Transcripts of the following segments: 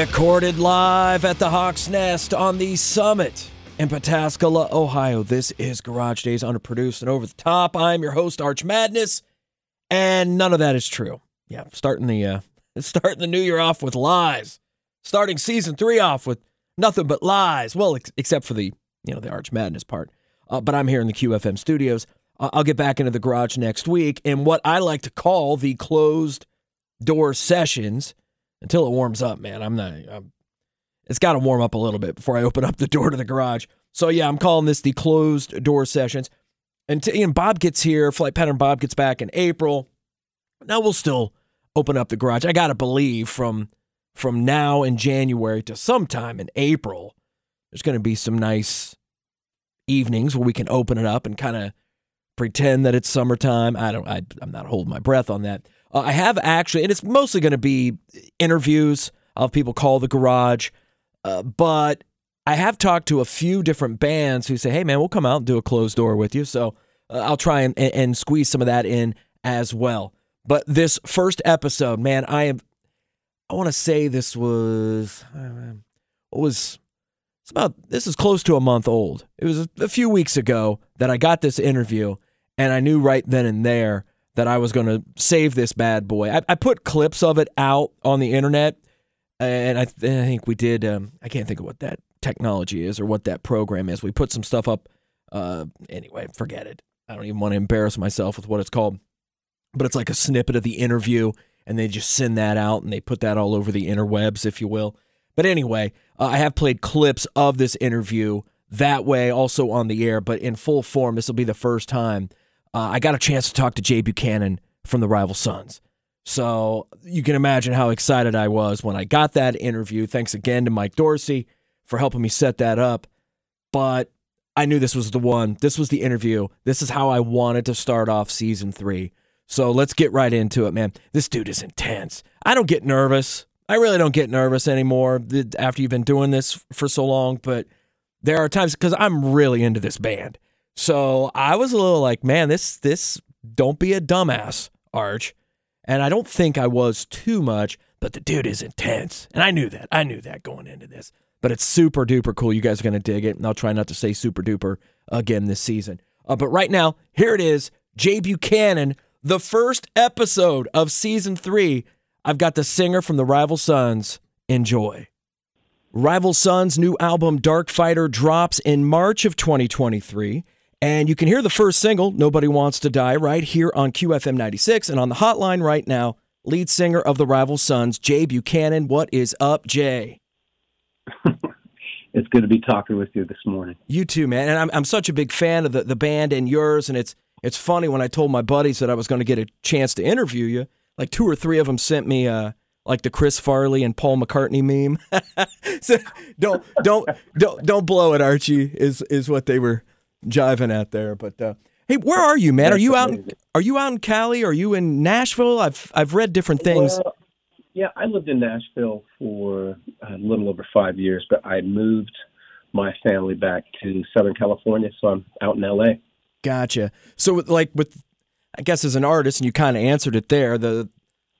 Recorded live at the Hawk's Nest on the summit in Pataskala, Ohio. This is Garage Days underproduced and over the top. I'm your host, Arch Madness, and none of that is true. Yeah, starting the uh, starting the new year off with lies. Starting season three off with nothing but lies. Well, ex- except for the you know the Arch Madness part. Uh, but I'm here in the QFM studios. Uh, I'll get back into the garage next week in what I like to call the closed door sessions until it warms up, man. I'm not. I'm, it's got to warm up a little bit before I open up the door to the garage. So yeah, I'm calling this the closed door sessions. And, t- and Bob gets here. Flight pattern Bob gets back in April. Now we'll still open up the garage. I gotta believe from from now in January to sometime in April, there's to be some nice evenings where we can open it up and kind of pretend that it's summertime. I don't. I, I'm not holding my breath on that. Uh, I have actually, and it's mostly going to be interviews of people call the garage, uh, but I have talked to a few different bands who say, "Hey, man, we'll come out and do a closed door with you." So uh, I'll try and, and squeeze some of that in as well. But this first episode, man, I am. I want to say this was what was it's about this is close to a month old. It was a, a few weeks ago that I got this interview, and I knew right then and there that I was going to save this bad boy. I, I, put clips of it out on the internet, and I, th- I think we did. Um, I can't think of what that technology is or what that program is. We put some stuff up. Uh, anyway, forget it. I don't even want to embarrass myself with what it's called, but it's like a snippet of the interview, and they just send that out and they put that all over the interwebs, if you will. But anyway, uh, I have played clips of this interview that way, also on the air, but in full form. This will be the first time uh, I got a chance to talk to Jay Buchanan from the Rival Sons. So you can imagine how excited I was when I got that interview. Thanks again to Mike Dorsey for helping me set that up. But I knew this was the one. This was the interview. This is how I wanted to start off season three. So let's get right into it, man. This dude is intense. I don't get nervous. I really don't get nervous anymore after you've been doing this for so long. But there are times because I'm really into this band. So I was a little like, man, this this don't be a dumbass, Arch. And I don't think I was too much, but the dude is intense. And I knew that. I knew that going into this. But it's super duper cool. You guys are going to dig it. And I'll try not to say super duper again this season. Uh, but right now, here it is Jay Buchanan, the first episode of season three. I've got the singer from the Rival Sons. Enjoy. Rival Sons' new album, Dark Fighter, drops in March of 2023. And you can hear the first single, Nobody Wants to Die, right here on QFM 96. And on the hotline right now, lead singer of the Rival Sons, Jay Buchanan. What is up, Jay? it's good to be talking with you this morning. You too, man. And I'm, I'm such a big fan of the, the band and yours. And it's it's funny when I told my buddies that I was going to get a chance to interview you, like two or three of them sent me uh, like the Chris Farley and Paul McCartney meme. so don't don't don't don't blow it, Archie. Is is what they were jiving out there. But uh, hey, where are you, man? Are you out? In, are you out in Cali? Are you in Nashville? I've I've read different things. Well, yeah, I lived in Nashville for a little over five years, but I moved my family back to Southern California, so I'm out in LA. Gotcha. So, like with, I guess as an artist, and you kind of answered it there. The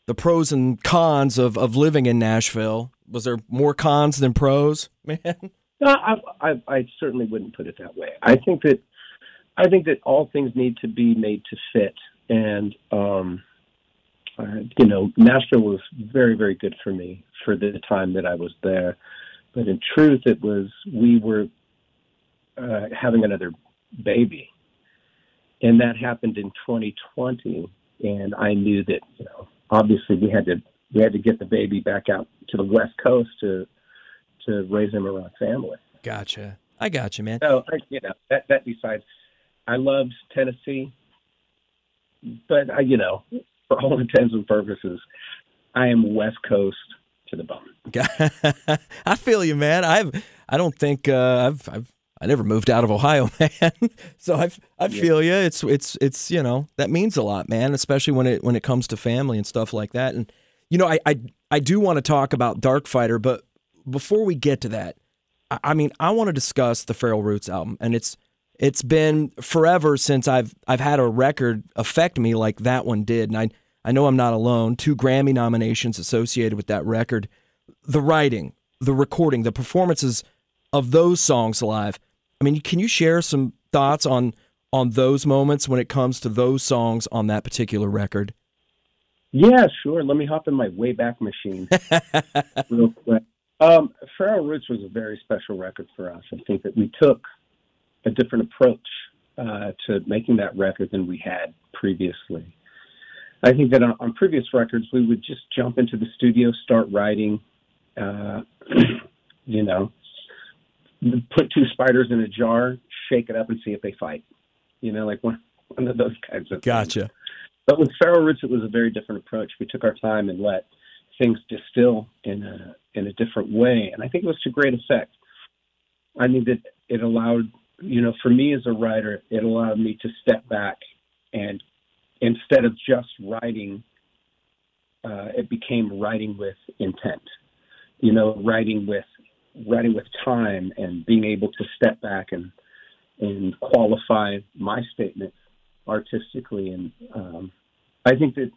the pros and cons of of living in Nashville. Was there more cons than pros, man? No, I, I, I certainly wouldn't put it that way. I think that I think that all things need to be made to fit, and um, uh, you know, Nashville was very, very good for me for the time that I was there. But in truth, it was we were uh, having another baby, and that happened in 2020. And I knew that you know, obviously, we had to we had to get the baby back out to the West Coast to to raise him around family. Gotcha. I got you, man. So you know that that besides, I loved Tennessee, but I, you know, for all intents and purposes, I am West Coast to the bone. I feel you, man. I've I don't think uh, I've I've I never moved out of Ohio, man. so I I feel yeah. you. It's it's it's you know that means a lot, man. Especially when it when it comes to family and stuff like that. And you know I I I do want to talk about Dark Fighter, but before we get to that, I mean, I want to discuss the Feral Roots album, and it's it's been forever since I've I've had a record affect me like that one did, and I I know I'm not alone. Two Grammy nominations associated with that record. the writing, the recording, the performances of those songs live. I mean, can you share some thoughts on on those moments when it comes to those songs on that particular record? Yeah, sure. Let me hop in my Wayback Machine real quick. Um, Feral Roots was a very special record for us. I think that we took a different approach uh, to making that record than we had previously. I think that on, on, previous records, we would just jump into the studio, start writing, uh, you know, put two spiders in a jar, shake it up, and see if they fight. You know, like one, one of those kinds of Gotcha. Things. But with Feral Roots, it was a very different approach. We took our time and let things distill in a in a different way, and I think it was to great effect. I think that it allowed, you know, for me as a writer, it allowed me to step back and instead of just writing, uh, it became writing with intent. You know, writing with writing with time and being able to step back and and qualify my statement artistically. And um, I think that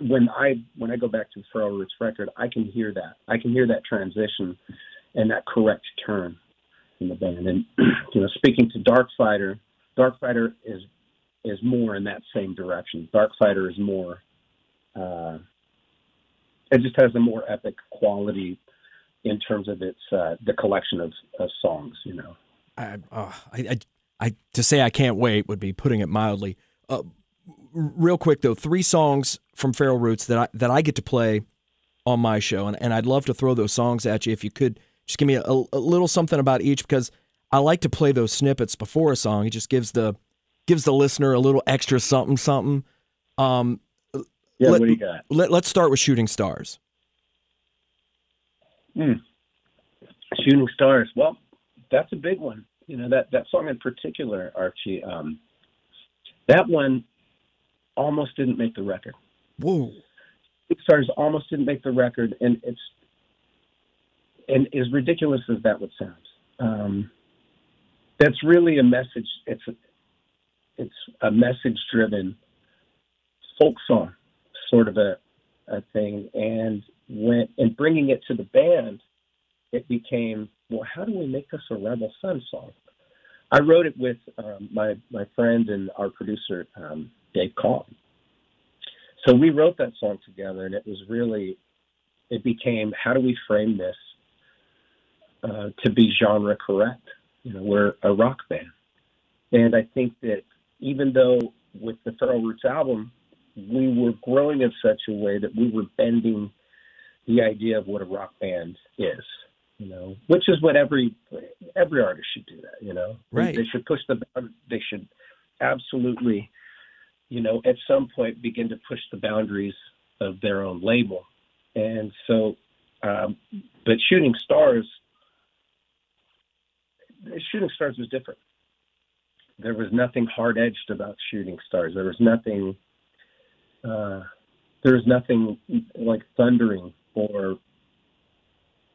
when I when I go back to the Feral Roots record, I can hear that. I can hear that transition and that correct turn in the band. And you know, speaking to Dark Fighter, Dark Fighter is is more in that same direction. Dark Fighter is more. Uh, it just has a more epic quality in terms of its uh, the collection of, of songs. You know. I, uh, I, I, I, to say I can't wait would be putting it mildly. Uh, real quick though, three songs from Feral Roots that I that I get to play on my show, and, and I'd love to throw those songs at you if you could just give me a, a little something about each because I like to play those snippets before a song. It just gives the gives the listener a little extra something something. Um, yeah, let, what do you got? Let, let's start with Shooting Stars. Hmm. Shooting Stars. Well, that's a big one. You know that that song in particular, Archie. Um, that one almost didn't make the record. Whoa. Stars almost didn't make the record, and it's and as ridiculous as that would sound, um, that's really a message. It's a, it's a message driven folk song sort of a, a thing. And when and bringing it to the band, it became well, how do we make this a Rival Son song? I wrote it with um, my my friend and our producer um, Dave Collin. So we wrote that song together, and it was really it became how do we frame this uh, to be genre correct? You know, we're a rock band, and I think that even though with the Feral Roots album, we were growing in such a way that we were bending the idea of what a rock band is, you know, which is what every every artist should do that, you know. Right. They, they should push the they should absolutely, you know, at some point begin to push the boundaries of their own label. And so um, but Shooting Stars Shooting Stars was different there was nothing hard edged about shooting stars. There was nothing. Uh, there was nothing like thundering or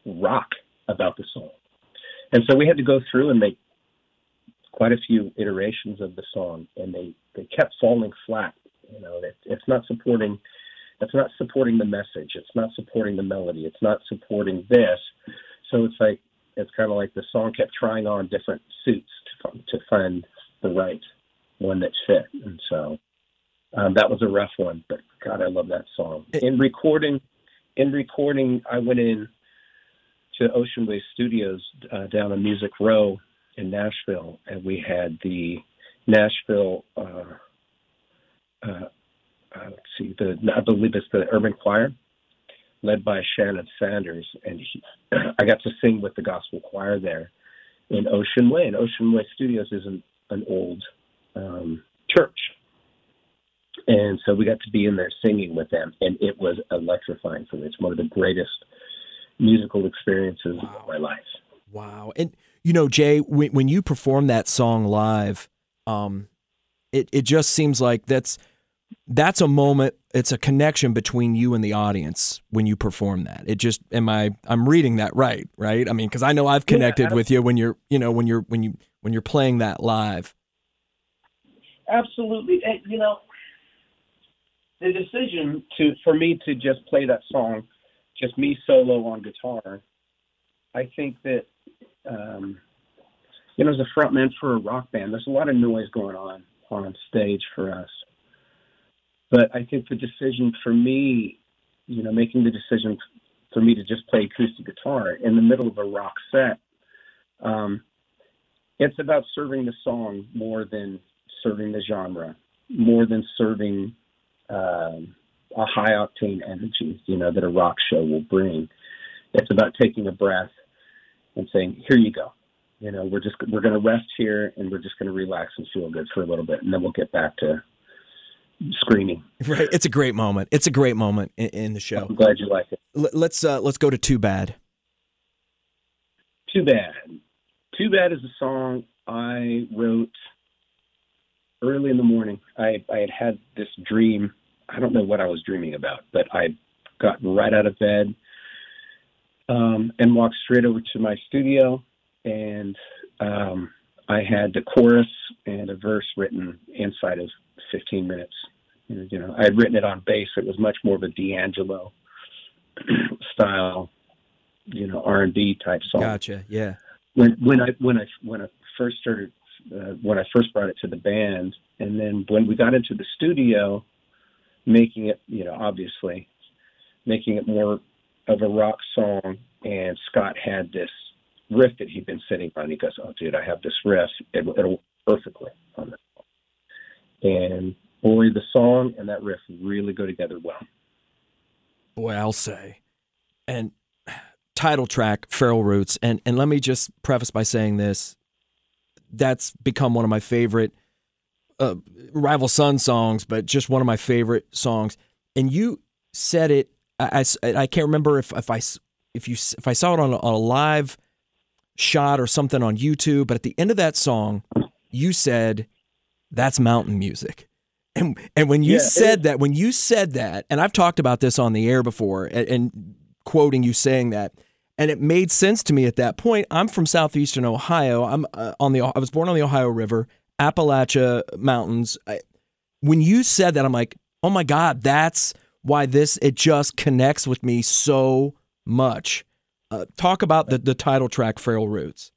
rock about the song, and so we had to go through and make quite a few iterations of the song, and they they kept falling flat. You know, it, it's not supporting. It's not supporting the message. It's not supporting the melody. It's not supporting this. So it's like it's kind of like the song kept trying on different suits to, to find the right one that fit. And so um, that was a rough one, but God, I love that song. In recording, in recording, I went in to Ocean Way Studios uh, down on Music Row in Nashville, and we had the Nashville. Uh, uh, uh let's see, the I believe it's the Urban Choir, led by Shannon Sanders, and he, I got to sing with the gospel choir there in Ocean Way. And Ocean Way Studios isn't an old um, church. And so we got to be in there singing with them, and it was electrifying for me. It's one of the greatest musical experiences wow. of my life. Wow. And, you know, Jay, when, when you perform that song live, um, it, it just seems like that's that's a moment it's a connection between you and the audience when you perform that it just am i i'm reading that right right i mean because i know i've connected yeah, with you when you're you know when you're when you when you're playing that live? Absolutely. You know, the decision to for me to just play that song just me solo on guitar, I think that um, you know, as a frontman for a rock band, there's a lot of noise going on on stage for us. But I think the decision for me, you know, making the decision for me to just play acoustic guitar in the middle of a rock set, um, it's about serving the song more than serving the genre, more than serving um, a high octane energy, you know, that a rock show will bring. It's about taking a breath and saying, "Here you go." You know, we're just we're going to rest here and we're just going to relax and feel good for a little bit, and then we'll get back to screaming. Right. It's a great moment. It's a great moment in, in the show. I'm glad you like it. L- let's uh, let's go to Too Bad. Too bad. Too bad is a song I wrote early in the morning. I I had had this dream. I don't know what I was dreaming about, but I got right out of bed um, and walked straight over to my studio, and um, I had the chorus and a verse written inside of 15 minutes. You know, I had written it on bass. It was much more of a D'Angelo style, you know, R&B type song. Gotcha. Yeah. When when I when I when I first started uh, when I first brought it to the band, and then when we got into the studio, making it, you know, obviously making it more of a rock song, and Scott had this riff that he'd been sitting on. He goes, "Oh, dude, I have this riff. It, it'll work perfectly on this." And boy, the song and that riff really go together well. Boy, I'll say. And title track, Feral Roots, and and let me just preface by saying this: that's become one of my favorite uh, Rival Son songs, but just one of my favorite songs. And you said it. I, I, I can't remember if if I if you if I saw it on a, on a live shot or something on YouTube, but at the end of that song, you said that's mountain music. And and when you Yeah, said that, when you said that, and I've talked about this on the air before, and, and quoting you saying that, and it made sense to me at that point. I'm from southeastern Ohio. I'm uh, on the. I was born on the Ohio River, Appalachia Mountains. I, when you said that, I'm like, oh my god, that's why this. It just connects with me so much. Uh, talk about the the title track, Feral Roots.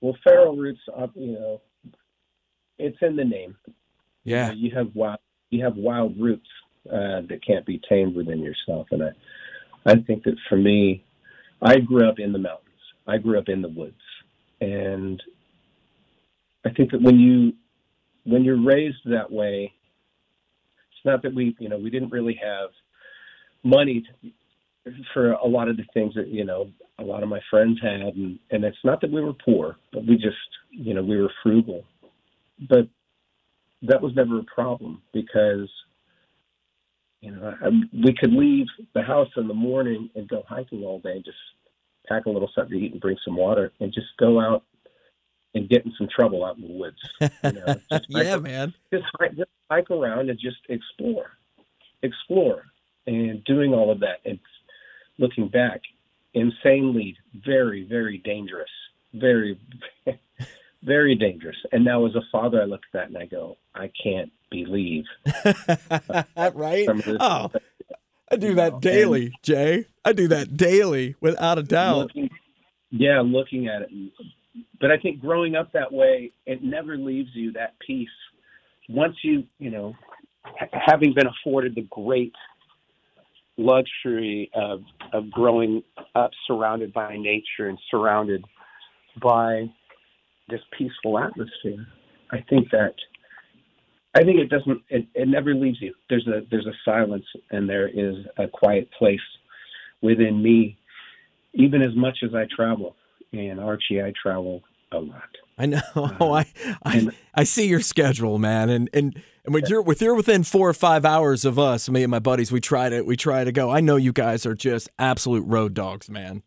Well, feral roots, uh, you know, it's in the name. Yeah, You, know, you have wild, you have wild roots uh, that can't be tamed within yourself, and I, I think that for me, I grew up in the mountains. I grew up in the woods, and I think that when you, when you're raised that way, it's not that we, you know, we didn't really have money to, for a lot of the things that you know a lot of my friends had, and and it's not that we were poor, but we just, you know, we were frugal, but that was never a problem because you know I, we could leave the house in the morning and go hiking all day, just pack a little something to eat and bring some water, and just go out and get in some trouble out in the woods. You know, just yeah, hike, man. just, just hike around and just explore, explore, and doing all of that. And looking back, insanely, very, very dangerous, very, very dangerous. And now, as a father, I look at that and I go, I can't believe right? Oh, I do You that know, daily, Jay. I do that daily, without a doubt. looking, yeah, looking at it. But I think growing up that way, it never leaves you that peace. Once you, you know, ha- having been afforded the great luxury of of growing up surrounded by nature and surrounded by this peaceful atmosphere, I think that I think it doesn't it, it never leaves you. There's a there's a silence and there is a quiet place within me, even as much as I travel. And Archie, I travel a lot. I know. I I, and- I see your schedule, man, and and and when you're with you're within four or five hours of us, me and my buddies, we try to we try to go. I know you guys are just absolute road dogs, man.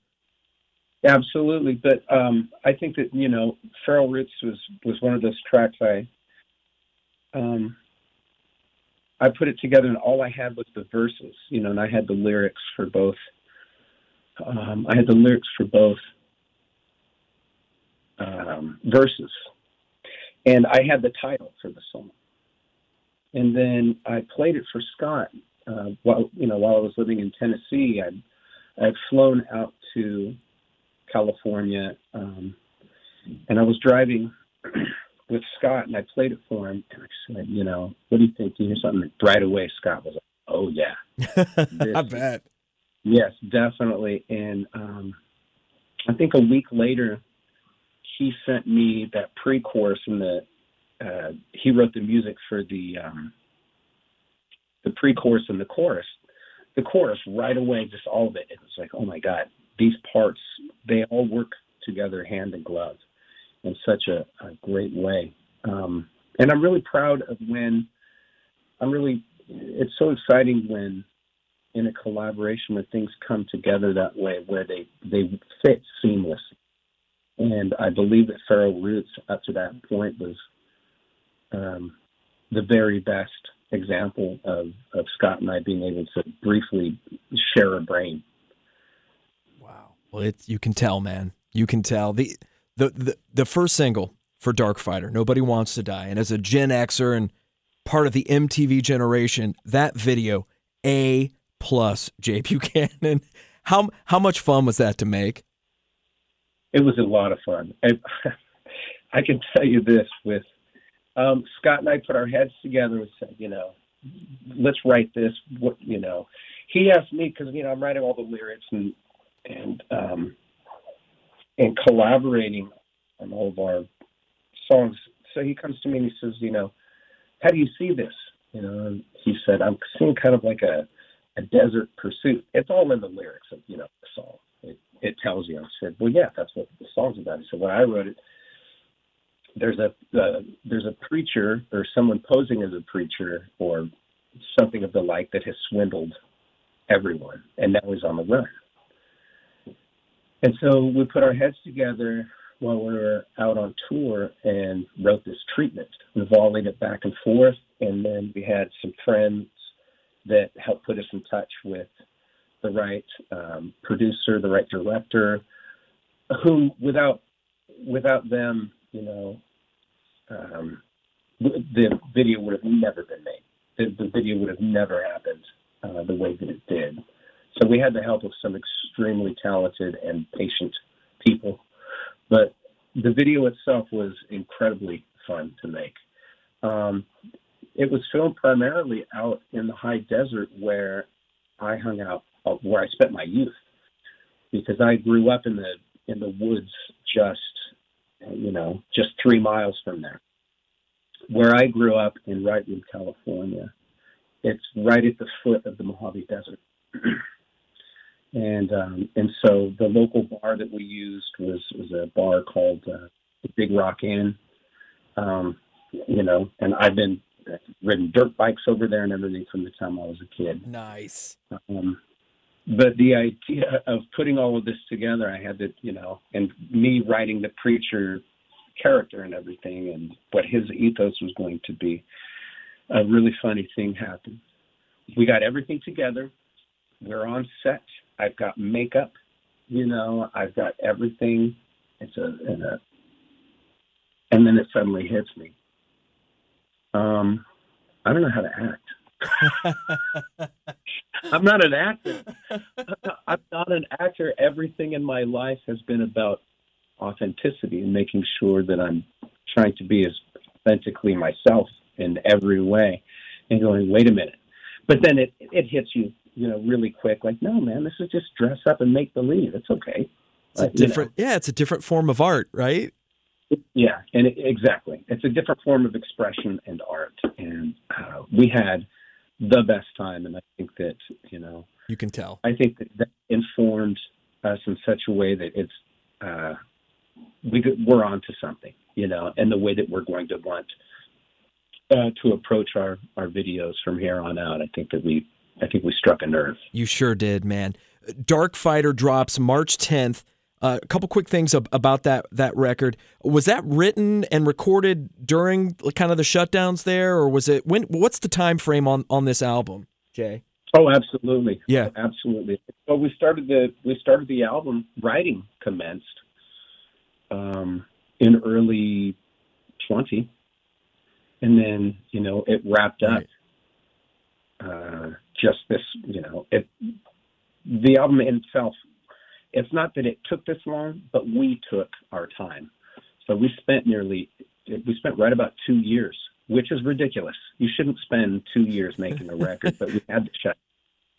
Absolutely, but um, I think that you know, Feral Roots was was one of those tracks I um, I put it together, and all I had was the verses, you know, and I had the lyrics for both. Um, I had the lyrics for both um, verses, and I had the title for the song. And then I played it for Scott uh, while you know while I was living in Tennessee. I I had flown out to California, um, and I was driving with Scott, and I played it for him, and I said, you know, what do you think? Do you hear something? Right away, Scott was like, oh yeah, I bet. Yes, definitely. And um, I think a week later, he sent me that pre-chorus and the uh, he wrote the music for the um, the pre-chorus and the chorus. The chorus right away, just all of it. It was like, oh my god, these parts they all work together hand in glove in such a, a great way. Um, and I'm really proud of when I'm really. It's so exciting when in a collaboration when things come together that way, where they they fit seamless. And I believe that Feral Roots up to that point was um, the very best example of, of Scott and I being able to briefly share a brain. Wow. Well, it's you can tell, man. You can tell the the the, the first single for Dark Fighter, Nobody Wants to Die, and as a Gen Xer and part of the MTV generation, that video a plus Jay Buchanan. How how much fun was that to make? It was a lot of fun. And I can tell you this with um, Scott and I put our heads together and said, you know, let's write this. What you know, he asked me because you know I'm writing all the lyrics and and um, and collaborating on all of our songs. So he comes to me and he says, you know, how do you see this? You know, and he said, I'm seeing kind of like a a desert pursuit. It's all in the lyrics of you know the song. It, tells you. I said, well, yeah, that's what the song's about. So when I wrote it, there's a uh, there's a preacher or someone posing as a preacher or something of the like that has swindled everyone, and now he's on the run. And so we put our heads together while we were out on tour and wrote this treatment, We volleyed it back and forth, and then we had some friends that helped put us in touch with the right um, producer, the right director, who without without them, you know, um, the video would have never been made. The, the video would have never happened uh, the way that it did. So we had the help of some extremely talented and patient people, but the video itself was incredibly fun to make. Um, it was filmed primarily out in the high desert where I hung out, uh, where I spent my youth, because I grew up in the in the woods just you know just three miles from there. Where I grew up in Wrightwood, California, it's right at the foot of the Mojave Desert. and um, and so the local bar that we used was was a bar called uh, the Big Rock Inn. Um, you know, and I've been ridden dirt bikes over there and everything from the time I was a kid. Nice. Um, but the idea of putting all of this together, I had to, you know, and me writing the preacher character and everything and what his ethos was going to be, a really funny thing happened. We got everything together. We're on set. I've got makeup, you know, I've got everything. It's a, a and then it suddenly hits me. Um, I don't know how to act. I'm not an actor. I'm not an actor. Everything in my life has been about authenticity and making sure that I'm trying to be as authentically myself in every way and going, wait a minute. But then it, it hits you, you know, really quick. Like, no, man, this is just dress up and make believe. It's okay. It's a different, you know. yeah, it's a different form of art, right? Yeah, and it, exactly. It's a different form of expression and art. And uh, we had the best time. And I think that, you know, you can tell. I think that, that informed us in such a way that it's, uh, we, we're on to something, you know, and the way that we're going to want uh, to approach our, our videos from here on out. I think that we, I think we struck a nerve. You sure did, man. Dark Fighter drops March 10th. Uh, a couple quick things ab- about that that record. Was that written and recorded during kind of the shutdowns there, or was it when? What's the time frame on on this album, Jay? Oh, absolutely. Yeah, absolutely. So we started the we started the album writing commenced um, in early twenty, and then you know it wrapped up. Right. Uh, just this, you know, it the album in itself, it's not that it took this long, but we took our time. So we spent nearly, we spent right about two years, which is ridiculous. You shouldn't spend two years making a record, but we had to shut.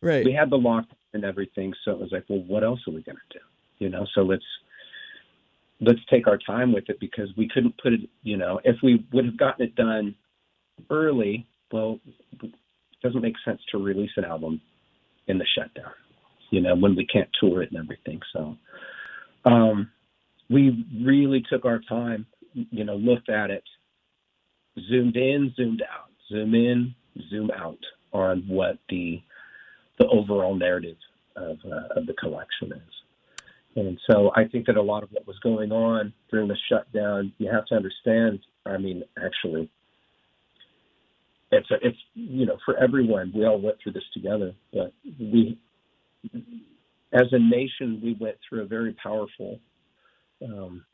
Right. We had the lock and everything, so it was like, well, what else are we going to do? You know, so let's let's take our time with it because we couldn't put it. You know, if we would have gotten it done early, well, it doesn't make sense to release an album in the shutdown. You know, when we can't tour it and everything. So, um, we really took our time. You know, looked at it, zoomed in, zoomed out, zoom in, zoom out on what the the overall narrative of, uh, of the collection is. And so I think that a lot of what was going on during the shutdown, you have to understand. I mean, actually, it's a, it's you know for everyone. We all went through this together, but we, as a nation, we went through a very powerful, um,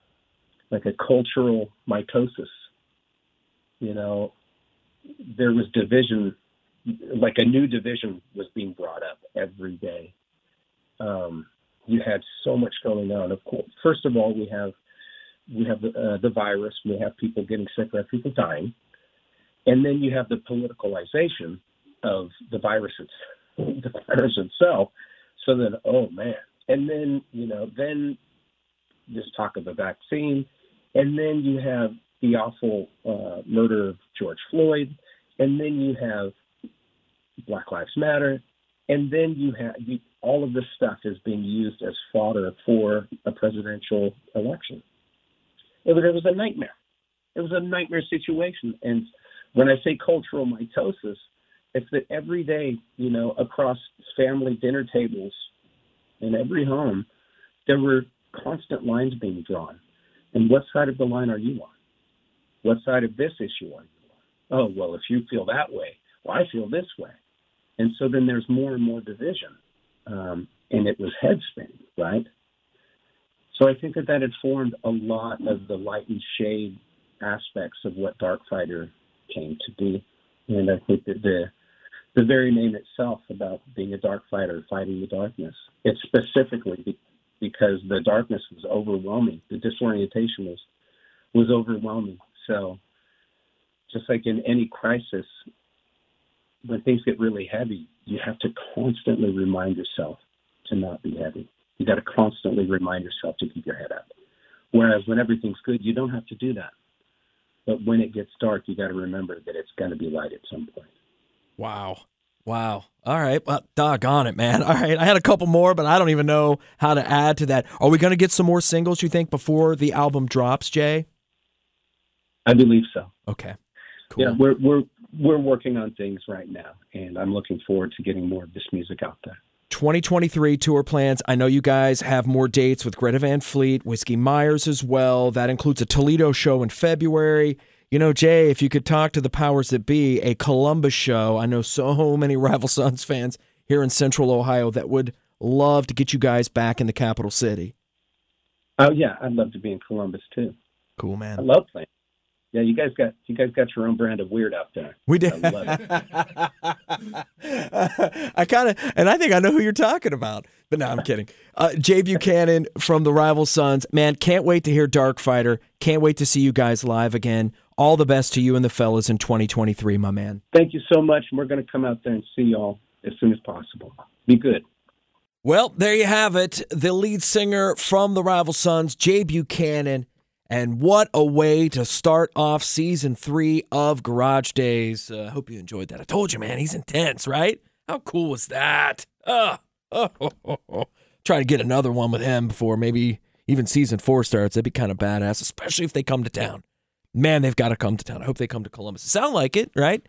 like a cultural mitosis. You know, there was division, like a new division was being brought up every day. Um, you had so much going on. Of course, first of all, we have we have the, uh, the virus. We have people getting sick. We have people dying, and then you have the politicalization of the virus, the virus itself. So then, oh man, and then you know, then this talk of a vaccine, and then you have the awful uh, murder of George Floyd, and then you have Black Lives Matter, and then you have you, all of this stuff is being used as fodder for a presidential election. It was, it was a nightmare. It was a nightmare situation. And when I say cultural mitosis, it's that every day, you know, across family dinner tables in every home, there were constant lines being drawn. And what side of the line are you on? What side of this issue are you on? Oh, well, if you feel that way, well, I feel this way. And so then there's more and more division um, and it was head spinning, right? So I think that that had formed a lot of the light and shade aspects of what Dark Fighter came to be, and I think that the the very name itself about being a dark fighter, fighting the darkness, it's specifically because the darkness was overwhelming. The disorientation was was overwhelming. So, just like in any crisis, when things get really heavy, you have to constantly remind yourself to not be heavy. You got to constantly remind yourself to keep your head up. Whereas when everything's good, you don't have to do that. But when it gets dark, you got to remember that it's going to be light at some point. Wow. Wow. All right. Well, doggone it, man. All right. I had a couple more, but I don't even know how to add to that. Are we going to get some more singles, you think, before the album drops, Jay? I believe so. Okay. Cool. Yeah, we're we're we're working on things right now, and I'm looking forward to getting more of this music out there. 2023 tour plans. I know you guys have more dates with Greta Van Fleet, Whiskey Myers as well. That includes a Toledo show in February. You know, Jay, if you could talk to the powers that be, a Columbus show. I know so many Rival Sons fans here in Central Ohio that would love to get you guys back in the capital city. Oh yeah, I'd love to be in Columbus too. Cool, man. I love playing yeah, you guys got you guys got your own brand of weird out there. We did. I, love it. I kind of, and I think I know who you're talking about. But no, I'm kidding. Uh, Jay Buchanan from the Rival Sons, man, can't wait to hear Dark Fighter. Can't wait to see you guys live again. All the best to you and the fellas in 2023, my man. Thank you so much. We're going to come out there and see y'all as soon as possible. Be good. Well, there you have it. The lead singer from the Rival Sons, Jay Buchanan. And what a way to start off season three of Garage Days. I uh, hope you enjoyed that. I told you, man, he's intense, right? How cool was that? Uh, oh, oh, oh, oh. Try to get another one with him before maybe even season four starts. That'd be kind of badass, especially if they come to town. Man, they've got to come to town. I hope they come to Columbus. Sound like it, right?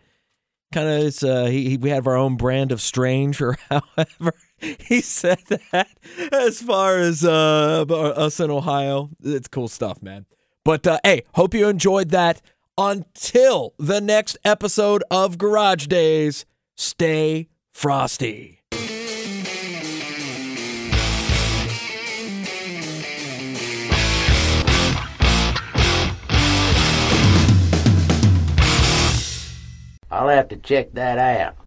Kind of, it's uh, he, he, we have our own brand of strange, or however he said that as far as uh, us in Ohio. It's cool stuff, man. But uh, hey, hope you enjoyed that. Until the next episode of Garage Days, stay frosty. I'll have to check that out.